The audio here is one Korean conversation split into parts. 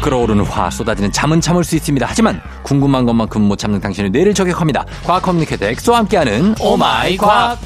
끓어오르는 화 쏟아지는 잠은 참을 수 있습니다. 하지만 궁금한 것만큼 못 참는 당신의 뇌를 저격합니다. 과학 communicator 엑소와 함께하는 오마이 과학.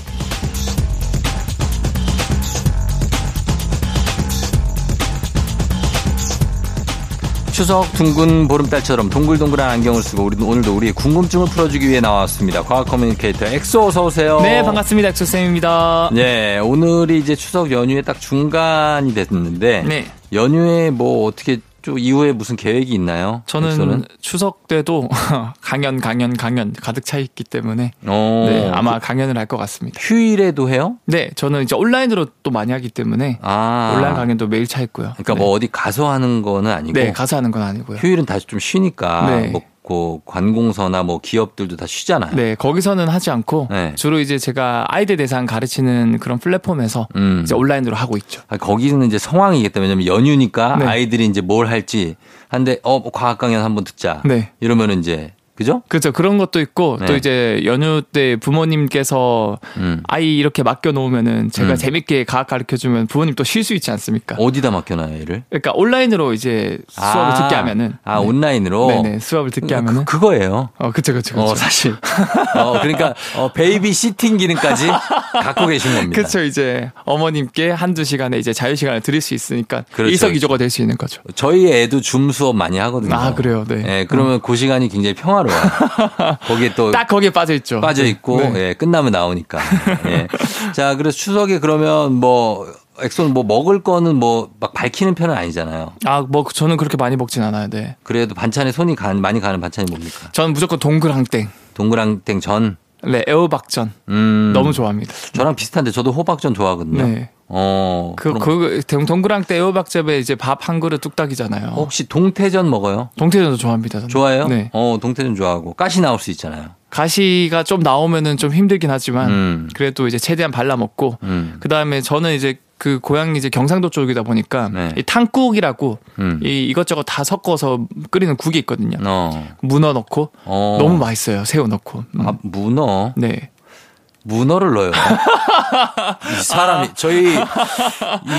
추석 둥근 보름달처럼 동글동글한 안경을 쓰고 우리 오늘도 우리의 궁금증을 풀어주기 위해 나왔습니다. 과학 communicator 엑소 어서 오세요. 네, 반갑습니다. 엑소 쌤입니다. 네, 오늘이 이제 추석 연휴의 딱 중간이 됐는데 네. 연휴에 뭐 어떻게 좀 이후에 무슨 계획이 있나요? 저는 엑소는? 추석 때도 강연, 강연, 강연 가득 차 있기 때문에 어, 네, 아마 강연을 할 것 같습니다. 휴일에도 해요? 네, 저는 이제 온라인으로 또 많이 하기 때문에 아. 온라인 강연도 매일 차 있고요. 그러니까 네. 뭐 어디 가서 하는 거는 아니고 네, 가서 하는 건 아니고요. 휴일은 다시 좀 쉬니까 네. 뭐, 그 관공서나 뭐 기업들도 다 쉬잖아요. 네, 거기서는 하지 않고 네. 주로 이제 제가 아이들 대상 가르치는 그런 플랫폼에서 음. 이제 온라인으로 하고 있죠. 아, 거기는 이제 상황이겠다. 왜냐면 연휴니까 네. 아이들이 이제 뭘 할지 한데 어, 뭐 과학 강연 한번 듣자. 네. 이러면은 이제 그죠? 그렇죠. 그런 것도 있고 네. 또 이제 연휴 때 부모님께서 음. 아이 이렇게 맡겨 놓으면은 제가 음. 재밌게 과학 가르쳐 주면 부모님 또 쉴 수 있지 않습니까? 어디다 맡겨놔요, 얘를? 그러니까 온라인으로 이제 수업을 아. 듣게 하면은 아, 네. 온라인으로? 네네 수업을 듣게 하면은 그, 거예요 어 그쵸 그쵸 그쵸 어, 사실. 어, 그러니까, 어, babysitting 기능까지 갖고 계신 겁니다. 그쵸 이제 어머님께 한두 시간에 이제 자유 시간을 드릴 수 있으니까 그렇죠. 일석이조가 될 수 있는 거죠. 저희 애도 줌 수업 많이 하거든요. 아, 그래요? 네. 예, 그러면 그 시간이 굉장히 평화로워요. 거기에 또 딱 거기에 빠져 있죠. 빠져 있고 네. 예, 끝나면 나오니까. 예. 자, 그래서 추석에 그러면 뭐 엑소는 뭐 먹을 거는 뭐 막 밝히는 편은 아니잖아요. 아 뭐 저는 그렇게 많이 먹진 않아요. 네. 그래도 반찬에 손이 가, 많이 가는 반찬이 뭡니까? 저는 무조건 동그랑땡, 동그랑땡 전. 네 애호박전 음. 너무 좋아합니다. 저랑 비슷한데 저도 호박전 좋아하거든요. 네. 어. 그, 그, 동- 동그랑땡 애호박즙에 이제 밥 한 그릇 뚝딱이잖아요. 혹시 동태전 먹어요? 동태전도 좋아합니다. 저는. 좋아해요? 네. 어, 동태전 좋아하고 가시 나올 수 있잖아요. 가시가 좀 나오면은 좀 힘들긴 하지만 음. 그래도 이제 최대한 발라 먹고 음. 그 다음에 저는 이제 그 고향이 이제 경상도 쪽이다 보니까 네. 이 탕국이라고 음. 이 이것저것 다 섞어서 끓이는 국이 있거든요. 어. 문어 넣고 어. 너무 맛있어요. 새우 넣고. 음. 아, 문어. 네. 문어를 넣어요. 이 사람이 저희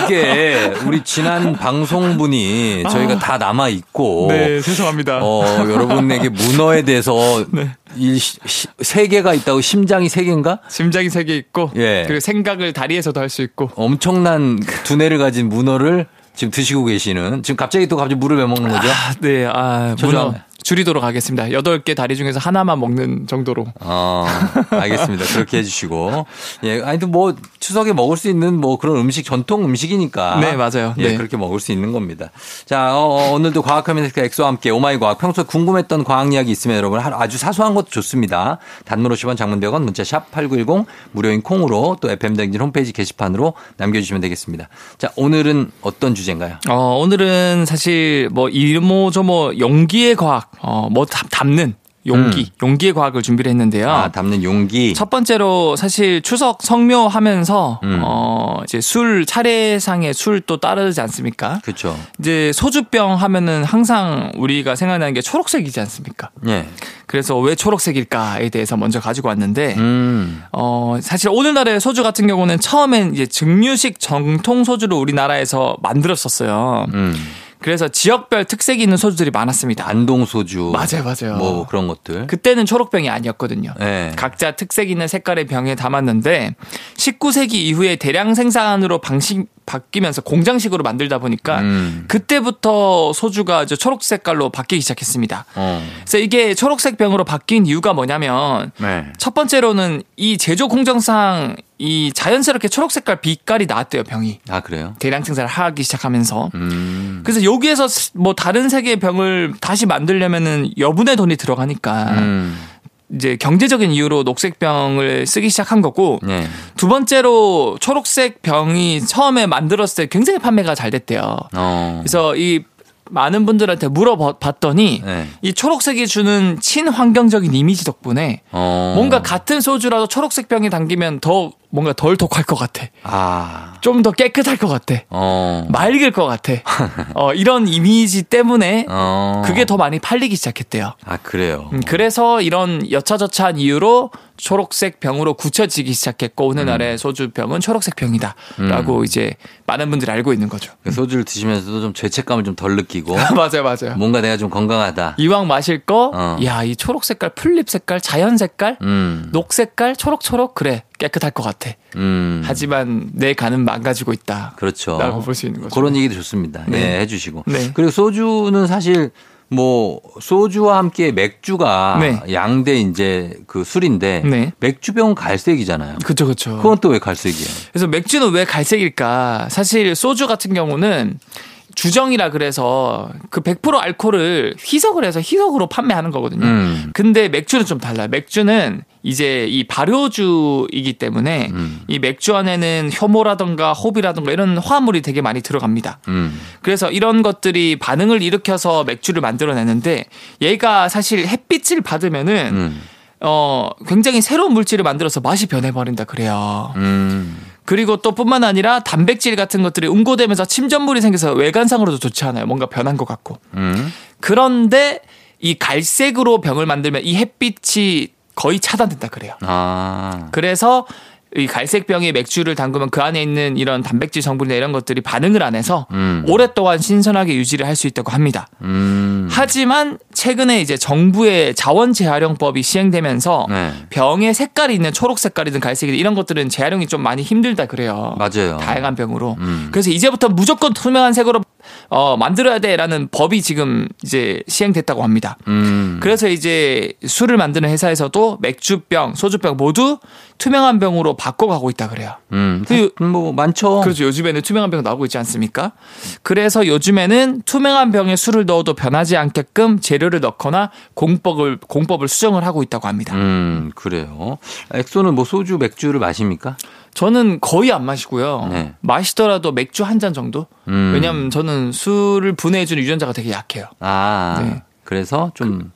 이게 우리 지난 방송분이 저희가 다 남아 있고 네, 죄송합니다. 어 여러분에게 문어에 대해서 네. 이세 개가 있다고 심장이 세 개인가? 심장이 세 개 있고 예. 그리고 생각을 다리에서도 할 수 있고 엄청난 두뇌를 가진 문어를 지금 드시고 계시는 지금 갑자기 또 갑자기 물을 왜 먹는 거죠? 아, 네, 아, 저 문어 좀- 줄이도록 하겠습니다. 여덟 개 다리 중에서 하나만 먹는 정도로. 어, 알겠습니다. 그렇게 해주시고. 예, 아니, 뭐, 추석에 먹을 수 있는 뭐 그런 음식, 전통 음식이니까. 네, 맞아요. 예, 네. 그렇게 먹을 수 있는 겁니다. 자, 어, 어, 오늘도 과학 communicator 엑소와 함께 오마이 과학. 평소에 궁금했던 과학 이야기 있으면 여러분 하- 아주 사소한 것도 좋습니다. 단문 50원 장문 100원 문자 샵 8910 무료인 콩으로 또 FM댕진 홈페이지 게시판으로 남겨주시면 되겠습니다. 자, 오늘은 어떤 주제인가요? 어, 오늘은 사실 뭐 이모저모 용기의 과학, 어, 뭐 담, 담는 용기, 용기의 과학을 준비를 했는데요. 음. 아, 담는 용기. 첫 번째로 사실 추석 성묘하면서 음. 어 이제 술 차례상에 술또 따르지 않습니까? 그렇죠. 이제 소주병 하면은 항상 우리가 생각나는 게 초록색이지 않습니까? 예. 그래서 왜 초록색일까에 대해서 먼저 가지고 왔는데 음. 어, 사실 오늘날의 소주 같은 경우는 처음엔 이제 증류식 정통 소주를 우리나라에서 만들었었어요. 음. 그래서 지역별 특색이 있는 소주들이 많았습니다. 안동 소주. 맞아요, 맞아요. 뭐 그런 것들. 그때는 초록병이 아니었거든요. 예. 각자 특색 있는 색깔의 병에 담았는데 19세기 이후에 대량 생산으로 방식 바뀌면서 공장식으로 만들다 보니까 음. 그때부터 소주가 이제 초록 색깔로 바뀌기 시작했습니다. 어. 그래서 이게 초록색 병으로 바뀐 이유가 뭐냐면 네. 첫 번째로는 이 제조 공정상 이 자연스럽게 초록 색깔 빛깔이 나왔대요 병이 아, 그래요? 대량 생산을 하기 시작하면서 음. 그래서 여기에서 뭐 다른 색의 병을 다시 만들려면은 여분의 돈이 들어가니까 음. 이제 경제적인 이유로 녹색 병을 쓰기 시작한 거고 네. 두 번째로 초록색 병이 처음에 만들었을 때 굉장히 판매가 잘 됐대요. 어. 그래서 이 많은 분들한테 물어봤더니 네. 이 초록색이 주는 친환경적인 이미지 덕분에 어. 뭔가 같은 소주라도 초록색 병이 담기면 더 뭔가 덜 독할 것 같아. 아. 좀 더 깨끗할 것 같아. 어. 맑을 것 같아. 어, 이런 이미지 때문에 어. 그게 더 많이 팔리기 시작했대요. 아, 그래요. 음, 그래서 이런 여차저차한 이유로 초록색 병으로 굳혀지기 시작했고 오늘날의 소주병은 초록색 병이다라고 이제 많은 분들이 알고 있는 거죠. 그 소주를 드시면서도 좀 죄책감을 좀 덜 느끼고 맞아요, 맞아요. 뭔가 내가 좀 건강하다. 이왕 마실 거, 어. 야, 이 초록 색깔, 풀립 색깔, 자연 색깔, 음. 녹 색깔, 초록 초록, 그래, 깨끗할 것 같아. 음. 하지만 내 간은 망가지고 있다. 그렇죠. 라고 볼 수 있는 거죠. 그런 얘기도 좋습니다. 네, 네. 해주시고. 네. 그리고 소주는 사실 뭐 소주와 함께 맥주가 네. 양대 이제 그 술인데 네. 맥주병은 갈색이잖아요. 그쵸, 그쵸. 그건 또 왜 갈색이에요? 그래서 맥주는 왜 갈색일까? 사실 소주 같은 경우는 주정이라 그래서 그 100% 알코올을 희석을 해서 희석으로 판매하는 거거든요. 음. 근데 맥주는 좀 달라요. 맥주는 이제 이 발효주이기 때문에 음. 이 맥주 안에는 효모라든가 호비라든가 이런 화합물이 되게 많이 들어갑니다. 음. 그래서 이런 것들이 반응을 일으켜서 맥주를 만들어내는데 얘가 사실 햇빛을 받으면은 음. 어 굉장히 새로운 물질을 만들어서 맛이 변해버린다 그래요. 음. 그리고 또 뿐만 아니라 단백질 같은 것들이 응고되면서 침전물이 생겨서 외관상으로도 좋지 않아요. 뭔가 변한 것 같고. 음. 그런데 이 갈색으로 병을 만들면 이 햇빛이 거의 차단된다 그래요. 아. 그래서 이 갈색 병에 맥주를 담그면 그 안에 있는 이런 단백질 성분이나 이런 것들이 반응을 안 해서 음. 오랫동안 신선하게 유지를 할 수 있다고 합니다. 음. 하지만 최근에 이제 정부의 자원 재활용법이 시행되면서 네. 병의 색깔이 있는 초록 색깔이든 갈색이든 이런 것들은 재활용이 좀 많이 힘들다 그래요. 맞아요. 다양한 병으로. 음. 그래서 이제부터 무조건 투명한 색으로 어, 만들어야 돼라는 법이 지금 이제 시행됐다고 합니다. 음. 그래서 이제 술을 만드는 회사에서도 맥주병, 소주병 모두 투명한 병으로 바꿔가고 있다 그래요. 음. 그- 뭐 많죠. 그렇죠. 요즘에는 투명한 병 나오고 있지 않습니까? 그래서 요즘에는 투명한 병에 술을 넣어도 변하지 않게끔 재료를 넣거나 공법을 공법을 수정을 하고 있다고 합니다. 음, 그래요. 엑소는 뭐 소주, 맥주를 마십니까? 저는 거의 안 마시고요. 네. 마시더라도 맥주 한 잔 정도. 음. 왜냐하면 저는 술을 분해해주는 유전자가 되게 약해요. 아. 네. 그래서 좀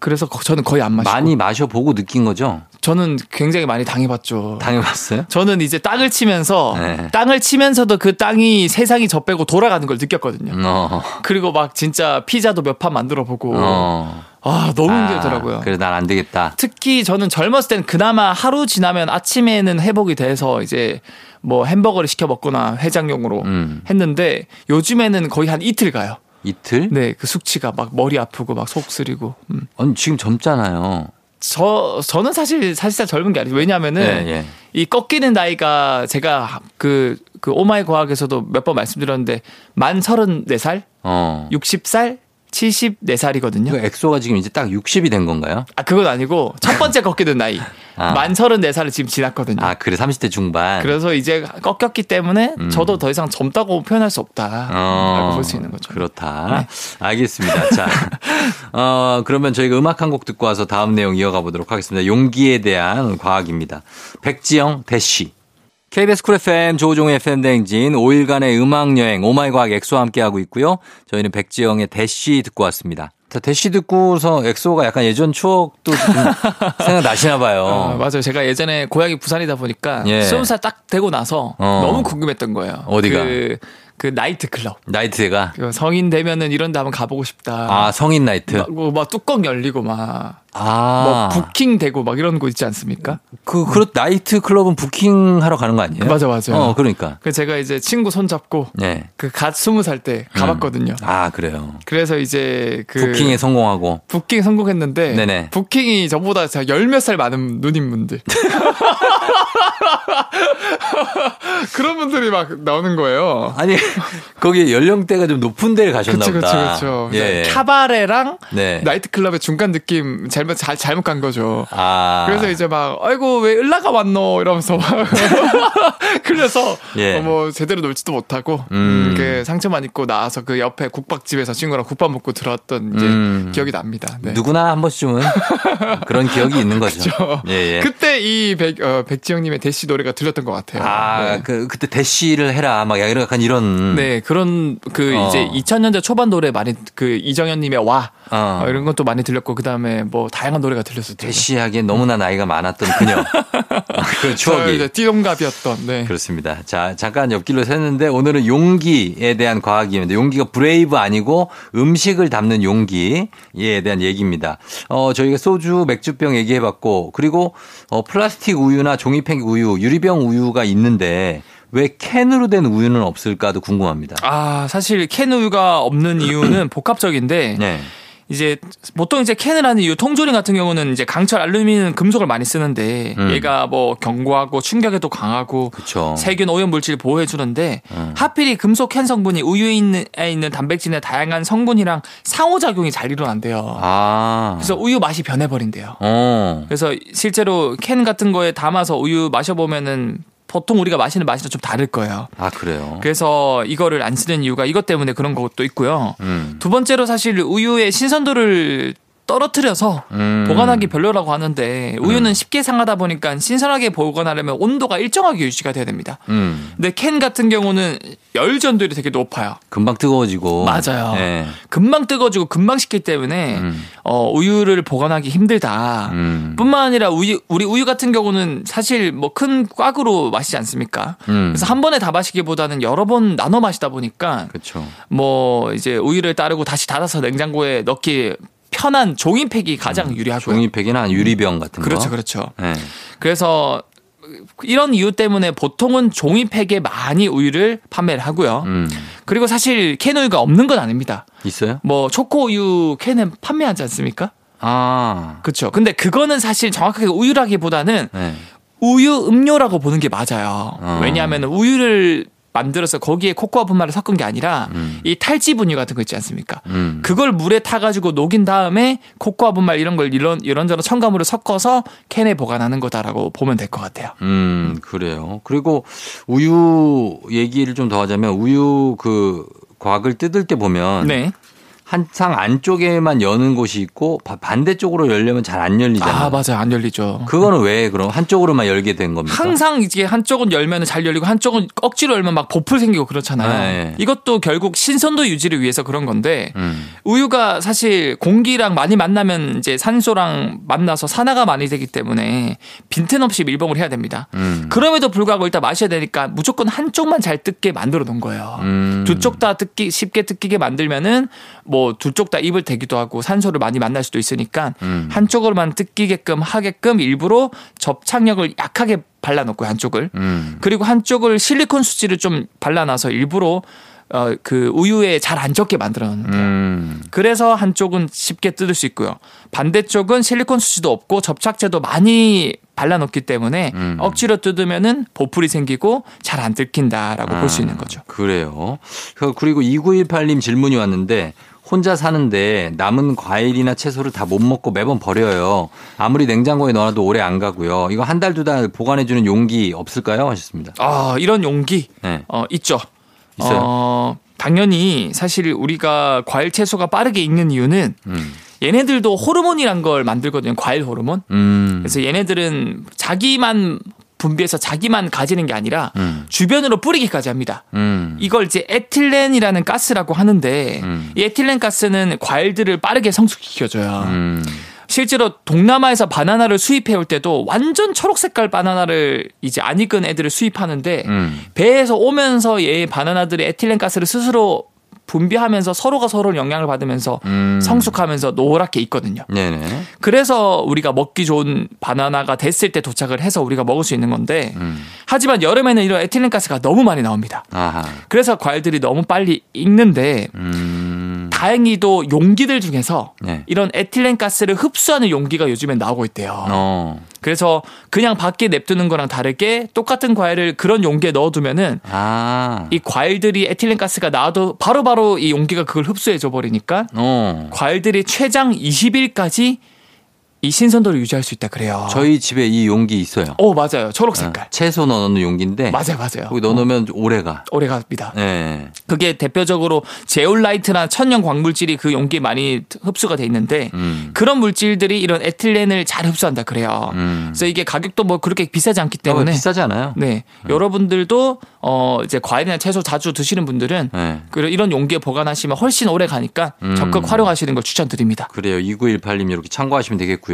그래서 거- 저는 거의 안 마시고. 많이 마셔보고 느낀 거죠? 저는 굉장히 많이 당해봤죠. 당해봤어요? 저는 이제 땅을 치면서 네. 땅을 치면서도 그 땅이 세상이 저 빼고 돌아가는 걸 느꼈거든요. 어. 그리고 막 진짜 피자도 몇 판 만들어 보고 어. 아 너무 아, 힘들더라고요. 그래, 난 안 되겠다. 특히 저는 젊었을 때는 그나마 하루 지나면 아침에는 회복이 돼서 이제 뭐 햄버거를 시켜 먹거나 해장용으로 음. 했는데 요즘에는 거의 한 이틀 가요. 이틀? 네, 그 숙취가 막 머리 아프고 막 속 쓰리고. 음. 아니, 지금 젊잖아요. 저 저는 사실 사실상 젊은 게 아니죠. 왜냐하면은 예, 예. 이 꺾이는 나이가 제가 그, 그 오마이 과학에서도 몇 번 말씀드렸는데 만 34살, 어. 60살, 74살이거든요. 그 엑소가 지금 이제 딱 60이 된 건가요? 아, 그건 아니고 첫 번째 꺾이는 나이. 아. 만 34살을 지금 지났거든요. 아, 그래. 30대 중반. 그래서 이제 꺾였기 때문에 음. 저도 더 이상 젊다고 표현할 수 없다. 어, 라고 볼수 있는 거죠. 네. 그렇다. 알겠습니다. 자, 어, 그러면 저희가 음악 한 곡 듣고 와서 다음 내용 이어가 보도록 하겠습니다. 용기에 대한 과학입니다. 백지영 대시. KBS Cool FM 조우종의 FM 대행진 5일간의 음악 여행 오마이 과학 엑소와 함께하고 있고요. 저희는 백지영의 대시 듣고 왔습니다. 자, 대시 듣고서 엑소가 약간 예전 추억도 좀 생각나시나 봐요. 어, 맞아요. 제가 예전에 고향이 부산이다 보니까 예. 살 딱 되고 나서 어. 너무 궁금했던 거예요. 어디가? 그, 그 나이트 클럽. 나이트가 그 성인 되면은 이런 데 한번 가보고 싶다. 아, 성인 나이트. 막, 뭐, 막 뚜껑 열리고 막, 아. 뭐 부킹 되고 막 이런 거 있지 않습니까? 그, 그렇, 나이트 클럽은 부킹 하러 가는 거 아니에요? 맞아, 맞아. 어, 그러니까. 그 제가 이제 친구 손 잡고 네. 그갓 스무 살 때 가봤거든요. 아, 그래요. 그래서 이제 그 부킹에 성공하고. 부킹 성공했는데 네네. 부킹이 저보다 열몇 살 많은 누님분들 그런 분들이 막 나오는 거예요. 아니 거기 연령대가 좀 높은 데를 가셨나 그쵸, 보다. 그쵸. 예. 카바레랑 네. 나이트클럽의 중간 느낌 잘못, 잘, 잘못 간 거죠. 아. 그래서 이제 막, 아이고, 왜 을라가 왔노? 이러면서 막. 그래서, 예. 어, 뭐, 제대로 놀지도 못하고, 음. 그 상처만 입고 나와서 그 옆에 국밥집에서 친구랑 국밥 먹고 들어왔던 이제 음. 기억이 납니다. 네. 누구나 한 번쯤은 그런 기억이 있는 거죠. 그쵸. 예, 예. 그때 이 백, 어, 백지영님의 대시 노래가 들렸던 것 같아요. 아, 네. 그 그때 대시를 해라 막 약간 이런 네, 그런 그 어. 이제 2000년대 초반 노래 많이 그 이정현 님의 와 어. 어, 이런 것도 많이 들렸고 그 다음에 뭐 다양한 노래가 들렸었죠. 대시하기엔 너무나 나이가 많았던 그녀. 그저 추억이. 이제 띠동갑이었던. 네. 그렇습니다. 자, 잠깐 옆길로 샜는데 오늘은 용기에 대한 과학입니다. 용기가 brave 아니고 음식을 담는 용기에 대한 얘기입니다. 어, 저희가 소주, 맥주병 얘기해 봤고 그리고 어, 플라스틱 우유나 종이팩 우유, 유리병 우유가 있는데 왜 캔으로 된 우유는 없을까도 궁금합니다. 아 사실 캔 우유가 없는 이유는 복합적인데 네. 이제 보통 이제 캔을 하는 이유 통조림 같은 경우는 이제 강철 알루미늄 금속을 많이 쓰는데 음. 얘가 뭐 견고하고 충격에도 강하고 그쵸. 세균 오염 물질 보호해 주는데 음. 하필이 금속 캔 성분이 우유에 있는, 에 있는 단백질의 다양한 성분이랑 상호작용이 잘 일어난대요. 아. 그래서 우유 맛이 변해버린대요. 어. 그래서 실제로 캔 같은 거에 담아서 우유 마셔보면은 보통 우리가 마시는 맛이랑 좀 다를 거예요. 아, 그래요? 그래서 이거를 안 쓰는 이유가 이것 때문에 그런 것도 있고요. 음. 두 번째로 사실 우유의 신선도를 떨어뜨려서 음. 보관하기 별로라고 하는데 우유는 쉽게 상하다 보니까 신선하게 보관하려면 온도가 일정하게 유지가 돼야 됩니다. 음. 근데 캔 같은 경우는 열 전도율이 되게 높아요. 금방 뜨거워지고. 맞아요. 예. 금방 뜨거워지고 금방 식기 때문에 음. 어, 우유를 보관하기 힘들다. 음. 뿐만 아니라 우유, 우리 우유 같은 경우는 사실 뭐 큰 꽉으로 마시지 않습니까? 음. 그래서 한 번에 다 마시기보다는 여러 번 나눠 마시다 보니까 그렇죠. 뭐 이제 우유를 따르고 다시 닫아서 냉장고에 넣기 편한 종이팩이 가장 유리하고요. 음. 종이팩이나 유리병 같은 거. 그렇죠, 그렇죠. 예. 그래서 이런 이유 때문에 보통은 종이팩에 많이 우유를 판매를 하고요. 음. 그리고 사실 캔 우유가 없는 건 아닙니다. 있어요? 뭐 초코 우유 캔은 판매하지 않습니까? 아. 그렇죠. 근데 그거는 사실 정확하게 우유라기보다는 네. 우유 음료라고 보는 게 맞아요. 어. 왜냐하면 우유를 만들어서 거기에 코코아 분말을 섞은 게 아니라 음. 이 탈지 분유 같은 거 있지 않습니까? 음. 그걸 물에 타가지고 녹인 다음에 코코아 분말 이런 걸 이런 이런저런 첨가물을 섞어서 캔에 보관하는 거다라고 보면 될 것 같아요. 음, 그래요. 그리고 우유 얘기를 좀 더 하자면 우유 그 곽을 뜯을 때 보면 네. 한상 안쪽에만 여는 곳이 있고 바- 반대쪽으로 열려면 잘 안 열리잖아요. 아 맞아요, 안 열리죠. 그거는 왜 그럼 한쪽으로만 열게 된 겁니까? 항상 이게 한쪽은 열면 잘 열리고 한쪽은 억지로 열면 막 보풀 생기고 그렇잖아요. 네. 이것도 결국 신선도 유지를 위해서 그런 건데 음. 우유가 사실 공기랑 많이 만나면 이제 산소랑 만나서 산화가 많이 되기 때문에 빈틈없이 밀봉을 해야 됩니다. 음. 그럼에도 불구하고 일단 마셔야 되니까 무조건 한쪽만 잘 뜯게 만들어 놓은 거예요. 음. 두쪽 다 뜯기 쉽게 뜯기게 만들면은 뭐 두쪽다 입을 대기도 하고 산소를 많이 만날 수도 있으니까 음. 한쪽으로만 뜯기게끔 하게끔 일부러 접착력을 약하게 발라놓고 한쪽을 음. 그리고 한쪽을 실리콘 수지를 좀 발라놔서 일부러 어 그 우유에 잘안 젖게 만들어 놓는데요. 음. 그래서 한쪽은 쉽게 뜯을 수 있고요. 반대쪽은 실리콘 수지도 없고 접착제도 많이 발라놓기 때문에 음. 억지로 뜯으면은 보풀이 생기고 잘 안 뜯긴다라고 볼수 있는 거죠. 그래요. 그- 그리고 2918님 질문이 왔는데 혼자 사는데 남은 과일이나 채소를 다 못 먹고 매번 버려요. 아무리 냉장고에 넣어도 오래 안 가고요. 이거 한 달두달 보관해주는 용기 없을까요? 하셨습니다. 아 이런 용기 네. 어, 있죠. 있어요? 어, 당연히 사실 우리가 과일 채소가 빠르게 익는 이유는 음. 얘네들도 호르몬이란 걸 만들거든요. 과일 호르몬. 음. 그래서 얘네들은 자기만 분비해서 자기만 가지는 게 아니라 음. 주변으로 뿌리기까지 합니다. 음. 이걸 이제 에틸렌이라는 가스라고 하는데 음. 이 에틸렌 가스는 과일들을 빠르게 성숙시켜줘요. 음. 실제로 동남아에서 바나나를 수입해 올 때도 완전 초록 색깔 바나나를 이제 안 익은 애들을 수입하는데 음. 배에서 오면서 얘 바나나들이 에틸렌 가스를 스스로 분비하면서 서로가 서로를 영향을 받으면서 음. 성숙하면서 노랗게 있거든요. 네네. 그래서 우리가 먹기 좋은 바나나가 됐을 때 도착을 해서 우리가 먹을 수 있는 건데 음. 하지만 여름에는 이런 에틸렌 가스가 너무 많이 나옵니다. 아하. 그래서 과일들이 너무 빨리 익는데 음. 다행히도 용기들 중에서 네. 이런 에틸렌 가스를 흡수하는 용기가 요즘엔 나오고 있대요. 어. 그래서 그냥 밖에 냅두는 거랑 다르게 똑같은 과일을 그런 용기에 넣어두면은 아. 이 과일들이 에틸렌 가스가 나와도 바로바로 이 용기가 그걸 흡수해줘 버리니까 어. 과일들이 최장 20일까지 이 신선도를 유지할 수 있다 그래요. 저희 집에 이 용기 있어요. 어 맞아요. 초록 색깔. 어, 채소 넣어놓는 용기인데 맞아요, 맞아요. 거기 넣어놓으면 오래 가. 오래 갑니다. 네. 그게 대표적으로 제올라이트나 천연 광물질이 그 용기에 많이 흡수가 돼 있는데 음. 그런 물질들이 이런 에틸렌을 잘 흡수한다 그래요. 음. 그래서 이게 가격도 뭐 그렇게 비싸지 않기 어, 때문에 비싸지 않아요? 네 여러분들도 어 이제 과일이나 채소 자주 드시는 분들은 네. 그 이런 용기에 보관하시면 훨씬 오래 가니까 음. 적극 활용하시는 걸 추천드립니다. 그래요. 2918님 이렇게 참고하시면 되겠고요.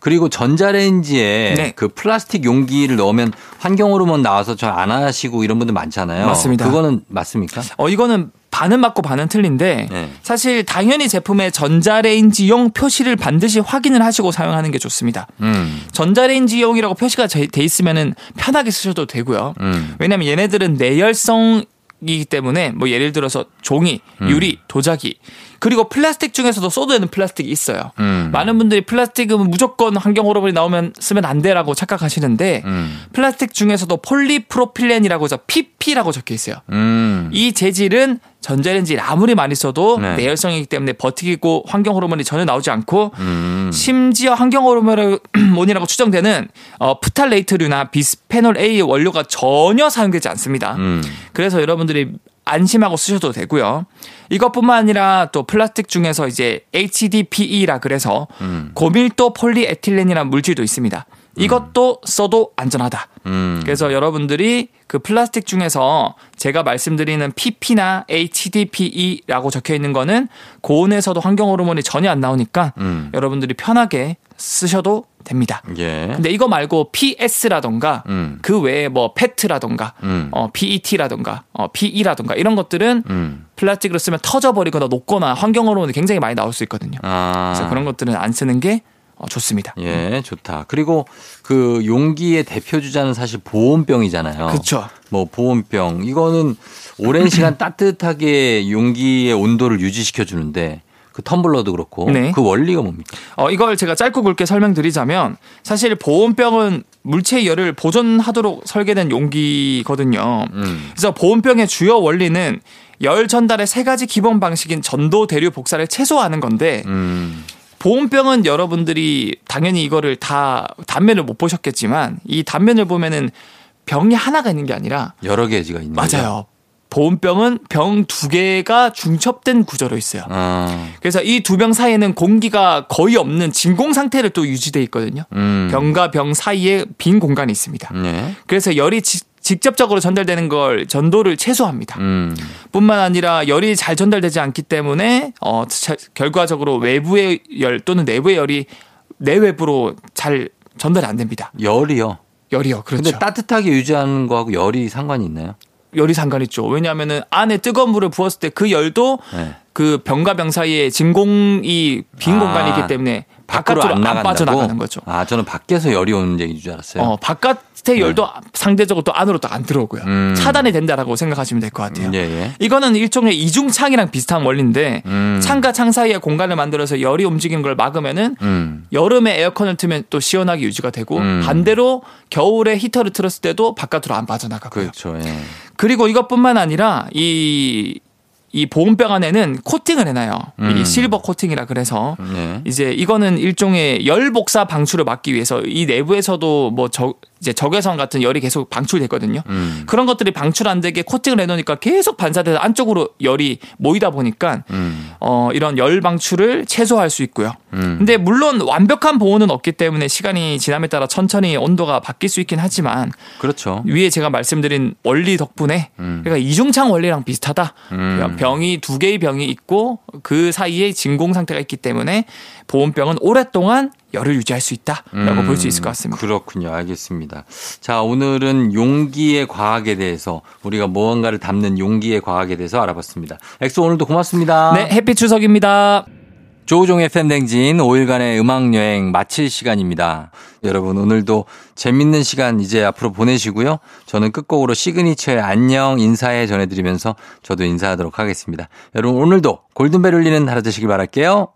그리고 전자레인지에 네. 그 플라스틱 용기를 넣으면 환경 호르몬 나와서 저안 하시고 이런 분들 많잖아요. 맞습니다. 그거는 맞습니까? 어 이거는 반은 맞고 반은 틀린데 네. 사실 당연히 제품에 전자레인지용 표시를 반드시 확인을 하시고 사용하는 게 좋습니다. 음. 전자레인지용이라고 표시가 돼 있으면은 편하게 쓰셔도 되고요. 음. 왜냐하면 얘네들은 내열성 이기 때문에 뭐 예를 들어서 종이, 음. 유리, 도자기 그리고 플라스틱 중에서도 되는 플라스틱이 있어요. 음. 많은 분들이 플라스틱은 무조건 환경 호르몬이 나오면 쓰면 안 돼라고 착각하시는데 음. 플라스틱 중에서도 폴리프로필렌이라고 해서 PP라고 적혀 있어요. 음. 이 재질은 전자레인지 아무리 많이 써도 네. 내열성이기 때문에 버티고 환경 호르몬이 전혀 나오지 않고 음. 심지어 환경 호르몬이라고 추정되는 어, 프탈레이트류나 비스페놀 A 원료가 전혀 사용되지 않습니다. 음. 그래서 여러분들이 안심하고 쓰셔도 되고요. 이것뿐만 아니라 또 플라스틱 중에서 이제 HDPE라 그래서 음. 고밀도 폴리에틸렌이라는 물질도 있습니다. 이것도 써도 안전하다. 음. 그래서 여러분들이 그 플라스틱 중에서 제가 말씀드리는 PP나 HDPE라고 적혀 있는 거는 고온에서도 환경 호르몬이 전혀 안 나오니까 음. 여러분들이 편하게 쓰셔도 됩니다. 예. 근데 이거 말고 PS라던가 음. 그 외에 뭐 페트라던가 음. 어, PET라던가 어, PE라던가 이런 것들은 음. 플라스틱으로 쓰면 터져버리거나 녹거나 환경 호르몬이 굉장히 많이 나올 수 있거든요. 아. 그래서 그런 것들은 안 쓰는 게 어, 좋습니다. 예, 좋다. 그리고 그 용기의 대표 주자는 사실 보온병이잖아요. 그렇죠. 뭐 보온병 이거는 오랜 시간 따뜻하게 용기의 온도를 유지시켜 주는데 그 텀블러도 그렇고 네. 그 원리가 뭡니까? 어, 이걸 제가 짧고 굵게 설명드리자면 사실 보온병은 물체의 열을 보존하도록 설계된 용기거든요. 음. 그래서 보온병의 주요 원리는 열 전달의 세 가지 기본 방식인 전도, 대류, 복사를 최소화하는 건데 음. 보온병은 여러분들이 당연히 이거를 다 단면을 못 보셨겠지만 이 단면을 보면은 병이 하나가 있는 게 아니라 여러 개지가 있는? 맞아요. 보온병은 병 두 개가 중첩된 구조로 있어요. 아. 그래서 이 두 병 사이에는 공기가 거의 없는 진공 상태를 또 유지돼 있거든요. 음. 병과 병 사이에 빈 공간이 있습니다. 네. 그래서 열이 지- 직접적으로 전달되는 걸 전도를 최소화합니다. 음. 뿐만 아니라 열이 잘 전달되지 않기 때문에 어 자- 결과적으로 외부의 열 또는 내부의 열이 내외부로 잘 전달이 안 됩니다. 열이요. 열이요. 그렇죠. 근데 따뜻하게 유지하는 거하고 열이 상관이 있나요? 열이 상관 있죠. 왜냐하면은 안에 뜨거운 물을 부었을 때 그 열도 네. 그 병과 병 사이에 진공이 빈 아, 공간이 있기 때문에 바깥으로 안 안? 빠져나가는 거죠. 아, 저는 밖에서 열이 오는 얘기인 줄 알았어요. 어, 바깥의 열도 상대적으로 또 안으로 또안 들어오고요. 네. 음. 차단이 된다라고 생각하시면 될 것 같아요. 예, 예. 이거는 일종의 이중창이랑 비슷한 원리인데 음. 창과 창 사이에 공간을 만들어서 열이 움직이는 걸 막으면은 음. 여름에 에어컨을 틀면 또 시원하게 유지가 되고 음. 반대로 겨울에 히터를 틀었을 때도 바깥으로 안 빠져나가고요. 그렇죠. 예. 그리고 이것뿐만 아니라 이, 이 보온병 안에는 코팅을 해놔요. 음. 이 실버 코팅이라 그래서 네. 이제 이거는 일종의 열 복사 방출을 막기 위해서 이 내부에서도 뭐 저, 이제 적외선 같은 열이 계속 방출됐거든요. 음. 그런 것들이 방출 안 되게 코팅을 해놓으니까 계속 반사돼서 안쪽으로 열이 모이다 보니까 음. 어, 이런 열 방출을 최소화할 수 있고요. 음. 근데 물론 완벽한 보온은 없기 때문에 시간이 지남에 따라 천천히 온도가 바뀔 수 있긴 하지만 그렇죠. 위에 제가 말씀드린 원리 덕분에 음. 그러니까 이중창 원리랑 비슷하다. 음. 병이 두 개의 병이 있고 그 사이에 진공 상태가 있기 때문에 보온병은 오랫동안 열을 유지할 수 있다라고 음, 볼수 있을 것 같습니다. 그렇군요. 알겠습니다. 자, 오늘은 용기의 과학에 대해서 우리가 무언가를 담는 용기의 과학에 대해서 알아봤습니다. 엑소 오늘도 고맙습니다. 네, happy 추석입니다. 조우종의 펨댕진 5일간의 음악여행 마칠 시간입니다. 여러분, 오늘도 재밌는 시간 이제 앞으로 보내시고요. 저는 끝곡으로 시그니처의 안녕 인사해 전해드리면서 저도 인사하도록 하겠습니다. 여러분, 오늘도 골든벨 울리는 하루 되시길 바랄게요.